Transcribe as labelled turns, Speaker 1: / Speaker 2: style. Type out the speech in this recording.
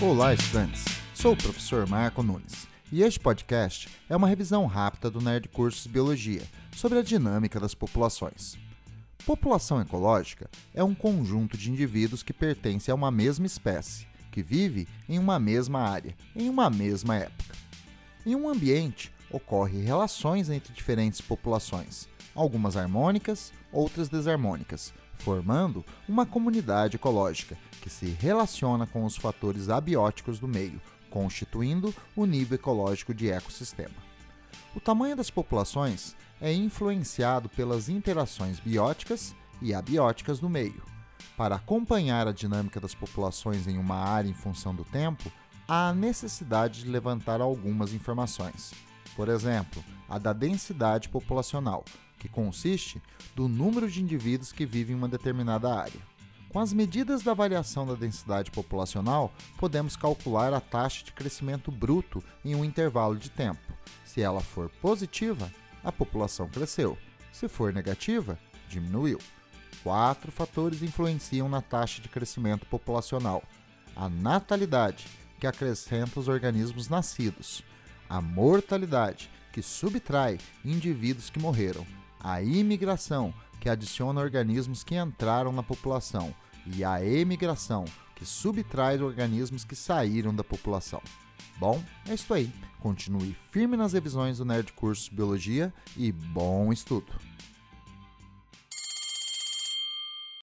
Speaker 1: Olá, estudantes! Sou o professor Marco Nunes e este podcast é uma revisão rápida do Nerd Cursos Biologia sobre a dinâmica das populações. População ecológica é um conjunto de indivíduos que pertence a uma mesma espécie, que vive em uma mesma área, em uma mesma época. Em um ambiente, ocorrem relações entre diferentes populações, algumas harmônicas, outras desarmônicas, formando uma comunidade ecológica que se relaciona com os fatores abióticos do meio, constituindo o nível ecológico de ecossistema. O tamanho das populações é influenciado pelas interações bióticas e abióticas do meio. Para acompanhar a dinâmica das populações em uma área em função do tempo, há a necessidade de levantar algumas informações. Por exemplo, a da densidade populacional, que consiste do número de indivíduos que vivem em uma determinada área. Com as medidas da variação da densidade populacional, podemos calcular a taxa de crescimento bruto em um intervalo de tempo. Se ela for positiva, a população cresceu. Se for negativa, diminuiu. Quatro fatores influenciam na taxa de crescimento populacional: a natalidade, que acrescenta os organismos nascidos, a mortalidade, que subtrai indivíduos que morreram, a imigração, que adiciona organismos que entraram na população, e a emigração, que subtrai organismos que saíram da população. Bom, é isso aí. Continue firme nas revisões do Nerd Curso Biologia e bom estudo!